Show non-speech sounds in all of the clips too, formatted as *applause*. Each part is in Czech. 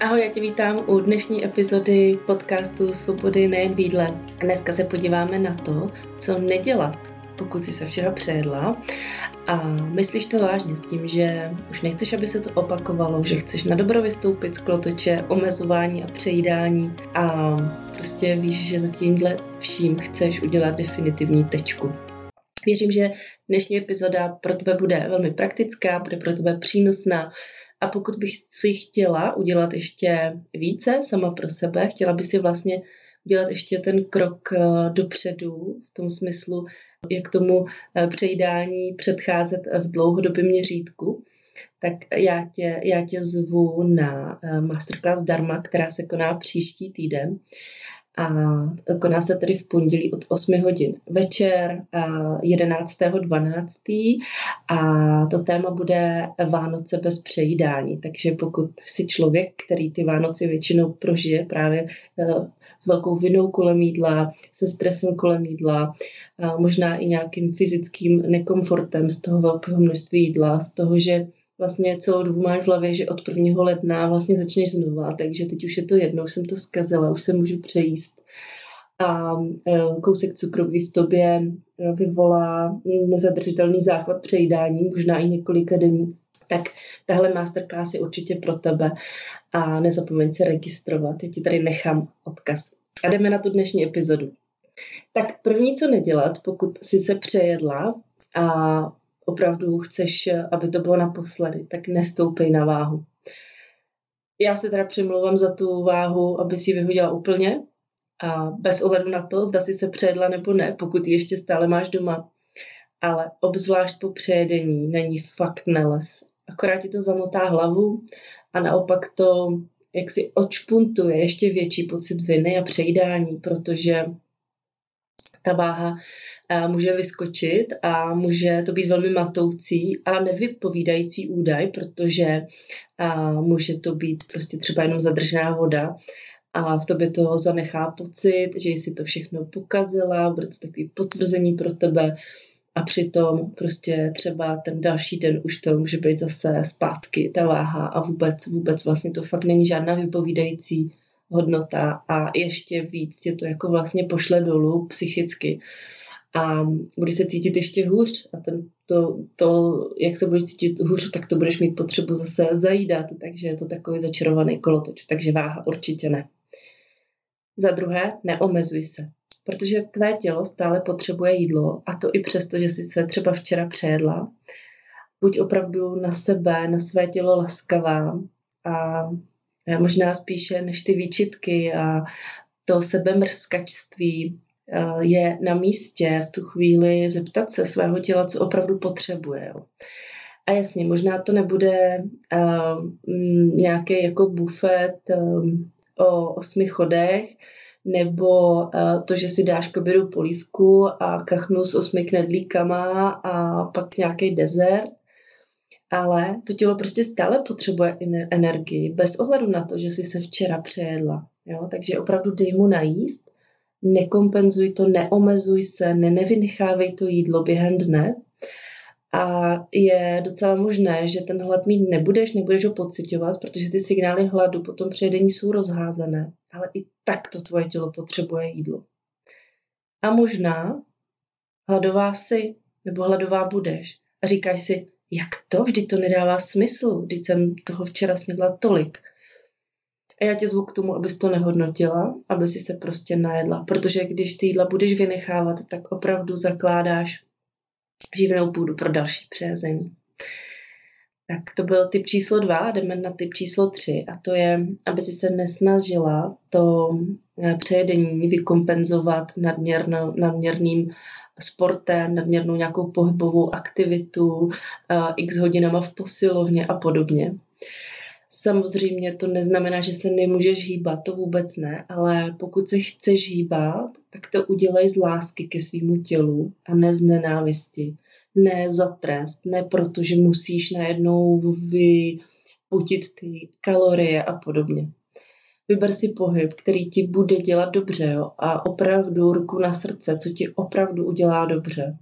Ahoj, já tě vítám u dnešní epizody podcastu Svobody nejen v jídle. Dneska se podíváme na to, co nedělat, pokud jsi se včera přejedla a myslíš to vážně s tím, že už nechceš, aby se to opakovalo, že chceš na dobro vystoupit z klotoče, omezování a přejídání a prostě víš, že za tímhle vším chceš udělat definitivní tečku. Věřím, že dnešní epizoda pro tebe bude velmi praktická, bude pro tebe přínosná a pokud bych si chtěla udělat ještě více sama pro sebe, chtěla by si vlastně udělat ještě ten krok eh, dopředu v tom smyslu, jak tomu eh, přejídání předcházet v dlouhodobém měřítku, tak já tě, já tě zvu na eh, masterclass Dharma, která se koná příští týden a koná se tedy v pondělí od 8 hodin večer 11.12. a to téma bude Vánoce bez přejídání. Takže pokud si člověk, který ty Vánoce většinou prožije právě e, s velkou vinou kolem jídla, se stresem kolem jídla, možná i nějakým fyzickým nekomfortem z toho velkého množství jídla, z toho, že vlastně celou dobu máš v hlavě, že od 1. ledna vlastně začneš znova, takže teď už je to jedno, už jsem to zkazila, už se můžu přejíst. A e, kousek cukroví v tobě e, vyvolá nezadržitelný záchvat přejídání, možná i několika denní. Tak tahle masterclass je určitě pro tebe a nezapomeň se registrovat. Já ti tady nechám odkaz. A jdeme na tu dnešní epizodu. Tak první, co nedělat, pokud si se přejedla a opravdu chceš, aby to bylo naposledy, tak nestoupej na váhu. Já se teda přimlouvám za tu váhu, aby si vyhodila úplně a bez ohledu na to, zda si se přejedla nebo ne, pokud ji ještě stále máš doma. Ale obzvlášť po přejedení není fakt neles. Akorát ti to zamotá hlavu a naopak to jak si odšpuntuje ještě větší pocit viny a přejídání, protože ta váha může vyskočit a může to být velmi matoucí a nevypovídající údaj, protože může to být prostě třeba jenom zadržená voda a v tobě to zanechá pocit, že jsi to všechno pokazila, bude to takový potvrzení pro tebe a přitom prostě třeba ten další den už to může být zase zpátky, ta váha a vůbec, vůbec vlastně to fakt není žádná vypovídající hodnota a ještě víc tě to jako vlastně pošle dolů psychicky a budeš se cítit ještě hůř a ten, to, to, jak se budeš cítit hůř, tak to budeš mít potřebu zase zajídat, takže je to takový začarovaný kolotoč, takže váha určitě ne. Za druhé, neomezuj se, protože tvé tělo stále potřebuje jídlo a to i přesto, že jsi se třeba včera přejedla. Buď opravdu na sebe, na své tělo laskavá a možná spíše než ty výčitky a to sebemrskačství eh, je na místě v tu chvíli zeptat se svého těla, co opravdu potřebuje. A jasně, možná to nebude uh, nějaký jako bufet um, o osmi chodech, nebo uh, to, že si dáš kobiru polívku a kachnu s osmi knedlíkama a pak nějaký dezert, ale to tělo prostě stále potřebuje energii, bez ohledu na to, že jsi se včera přejedla. Jo? Takže opravdu dej mu najíst, nekompenzuj to, neomezuj se, ne, nevynechávej to jídlo během dne. A je docela možné, že ten hlad mít nebudeš, nebudeš ho pocitovat, protože ty signály hladu po tom přejedení jsou rozházené, ale i tak to tvoje tělo potřebuje jídlo. A možná hladová si, nebo hladová budeš. A říkáš si, jak to? Vždyť to nedává smysl. Vždyť jsem toho včera snědla tolik. A já tě zvu k tomu, abys to nehodnotila, aby si se prostě najedla. Protože když ty jídla budeš vynechávat, tak opravdu zakládáš živnou půdu pro další přejezení. Tak to byl typ číslo dva, jdeme na typ číslo tři a to je, aby si se nesnažila to eh, přejedení vykompenzovat nadměrno, nadměrným sportem, nadměrnou nějakou pohybovou aktivitu, x hodinama v posilovně a podobně. Samozřejmě to neznamená, že se nemůžeš hýbat, to vůbec ne, ale pokud se chceš hýbat, tak to udělej z lásky ke svýmu tělu a ne z nenávisti. Ne za trest, ne proto, že musíš najednou vyputit ty kalorie a podobně. Vyber si pohyb, který ti bude dělat dobře jo? a opravdu ruku na srdce, co ti opravdu udělá dobře.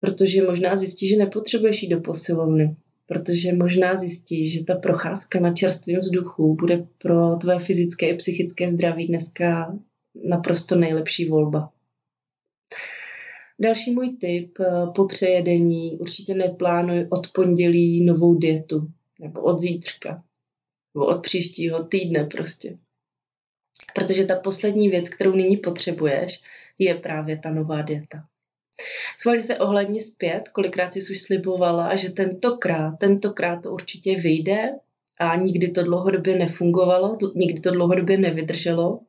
Protože možná zjistíš, že nepotřebuješ jít do posilovny, protože možná zjistíš, že ta procházka na čerstvém vzduchu bude pro tvé fyzické i psychické zdraví dneska naprosto nejlepší volba. Další můj tip eh, po přejedení určitě neplánuj od pondělí novou dietu nebo od zítřka nebo od příštího týdne prostě. Protože ta poslední věc, kterou nyní potřebuješ, je právě ta nová dieta. Schválně se ohledně zpět, kolikrát jsi už slibovala, že tentokrát, tentokrát to určitě vyjde a nikdy to dlouhodobě nefungovalo, nikdy to dlouhodobě nevydrželo.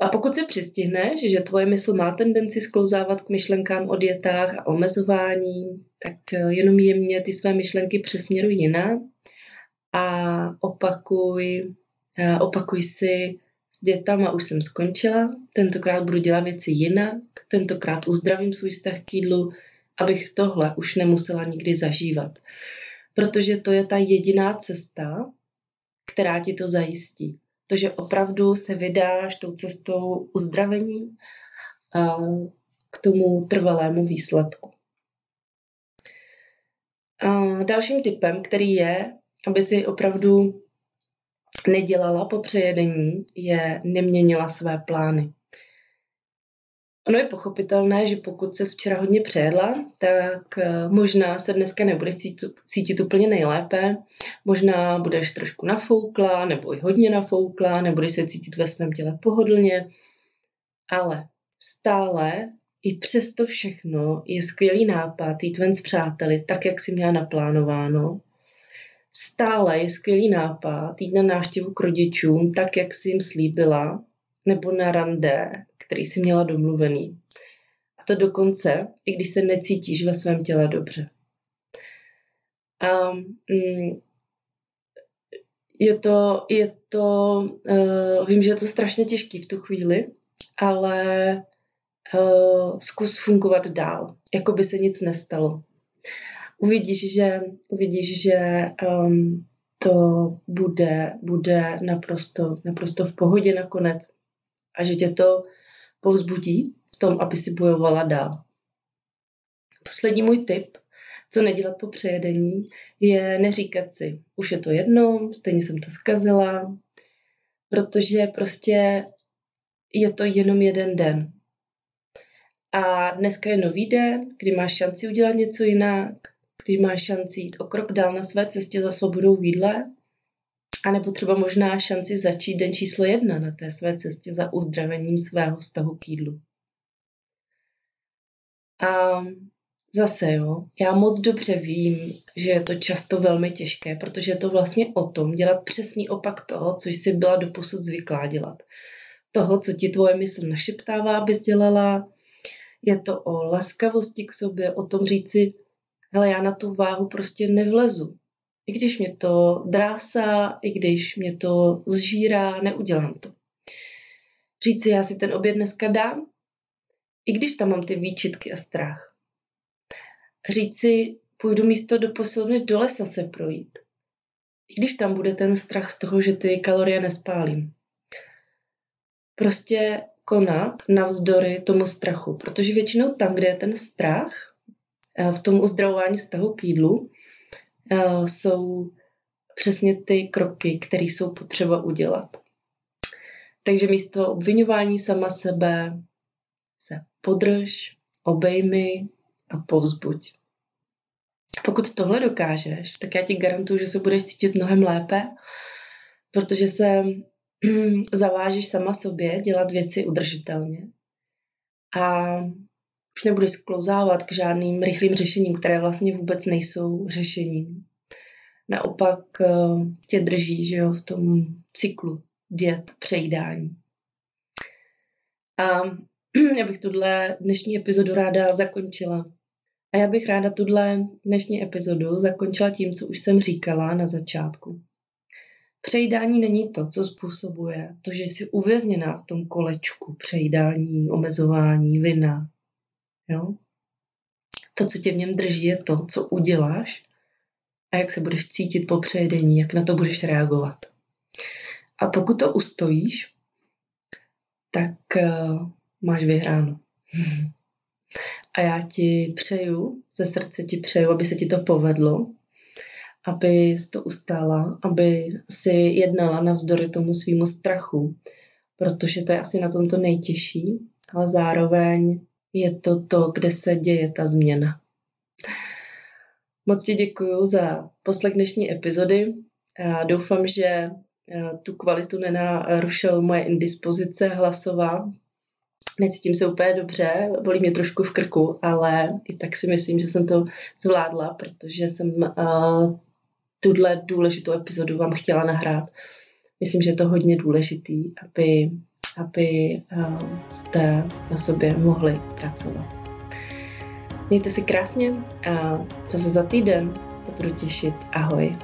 A pokud se přistihneš, že tvoje mysl má tendenci sklouzávat k myšlenkám o dietách a omezování, tak jenom jemně ty své myšlenky přesměruj jiná a opakuj, opakuj si s dětama už jsem skončila, tentokrát budu dělat věci jinak, tentokrát uzdravím svůj vztah k jídlu, abych tohle už nemusela nikdy zažívat. Protože to je ta jediná cesta, která ti to zajistí. To, že opravdu se vydáš tou cestou uzdravení k tomu trvalému výsledku. A dalším typem, který je, aby si opravdu nedělala po přejedení, je neměnila své plány. Ono je pochopitelné, že pokud se včera hodně přejedla, tak eh, možná se dneska nebudeš cítit, cítit úplně nejlépe, možná budeš trošku nafoukla, nebo i hodně nafoukla, nebudeš se cítit ve svém těle pohodlně, ale stále i přesto všechno je skvělý nápad jít ven s přáteli, tak, jak si měla naplánováno, Stále je skvělý nápad jít na návštěvu k rodičům, tak jak si jim slíbila, nebo na rande, který si měla domluvený. A to dokonce, i když se necítíš ve svém těle dobře. A mm, je to, je to uh, vím, že je to strašně těžký v tu chvíli, ale uh, zkus fungovat dál, jako by se nic nestalo uvidíš, že, uvidíš, že um, to bude, bude naprosto, naprosto v pohodě nakonec a že tě to povzbudí v tom, aby si bojovala dál. Poslední můj tip, co nedělat po přejedení, je neříkat si, už je to jedno, stejně jsem to zkazila, protože prostě je to jenom jeden den. A dneska je nový den, kdy máš šanci udělat něco jinak, když máš šanci jít o krok dál na své cestě za svobodou v jídle, anebo třeba možná šanci začít den číslo jedna na té své cestě za uzdravením svého vztahu k jídlu. A zase jo, já moc dobře vím, že je to často velmi těžké, protože je to vlastně o tom dělat přesný opak toho, co jsi byla doposud zvyklá dělat. Toho, co ti tvoje mysl našeptává, abys dělala, je to o laskavosti k sobě, o tom říci, hele, já na tu váhu prostě nevlezu. I když mě to drásá, i když mě to zžírá, neudělám to. Říci, já si ten oběd dneska dám, i když tam mám ty výčitky a strach. Říci, půjdu místo do posilovny do lesa se projít. I když tam bude ten strach z toho, že ty kalorie nespálím. Prostě konat navzdory tomu strachu, protože většinou tam, kde je ten strach, v tom uzdravování vztahu k jídlu eh, jsou přesně ty kroky, které jsou potřeba udělat. Takže místo obvinování sama sebe se podrž, obejmi a povzbuď. Pokud tohle dokážeš, tak já ti garantuju, že se budeš cítit mnohem lépe, protože se *clears throat* zavážeš sama sobě dělat věci udržitelně. A už nebudeš sklouzávat k žádným rychlým řešením, které vlastně vůbec nejsou řešením. Naopak eh, tě drží že jo, v tom cyklu diet, přejídání. A *clears throat* já bych tuhle dnešní epizodu ráda zakončila. A já bych ráda tuhle dnešní epizodu zakončila tím, co už jsem říkala na začátku. Přejídání není to, co způsobuje to, že jsi uvězněná v tom kolečku přejídání, omezování, vina, Jo? To, co tě v něm drží, je to, co uděláš a jak se budeš cítit po přejedení, jak na to budeš reagovat. A pokud to ustojíš, tak uh, máš vyhráno. *laughs* A já ti přeju, ze srdce ti přeju, aby se ti to povedlo, aby jsi to ustála, aby si jednala navzdory tomu svýmu strachu, protože to je asi na tom to nejtěžší, ale zároveň je to to, kde se děje ta změna. Moc ti děkuji za poslech dnešní epizody. Já doufám, že tu kvalitu nenarušil moje indispozice hlasová. Necítím se úplně dobře, bolí mě trošku v krku, ale i tak si myslím, že jsem to zvládla, protože jsem uh, tuhle důležitou epizodu vám chtěla nahrát. Myslím, že je to hodně důležitý, aby, aby uh, jste na sobě mohli pracovat. Mějte si krásně a zase za týden se budu těšit. Ahoj.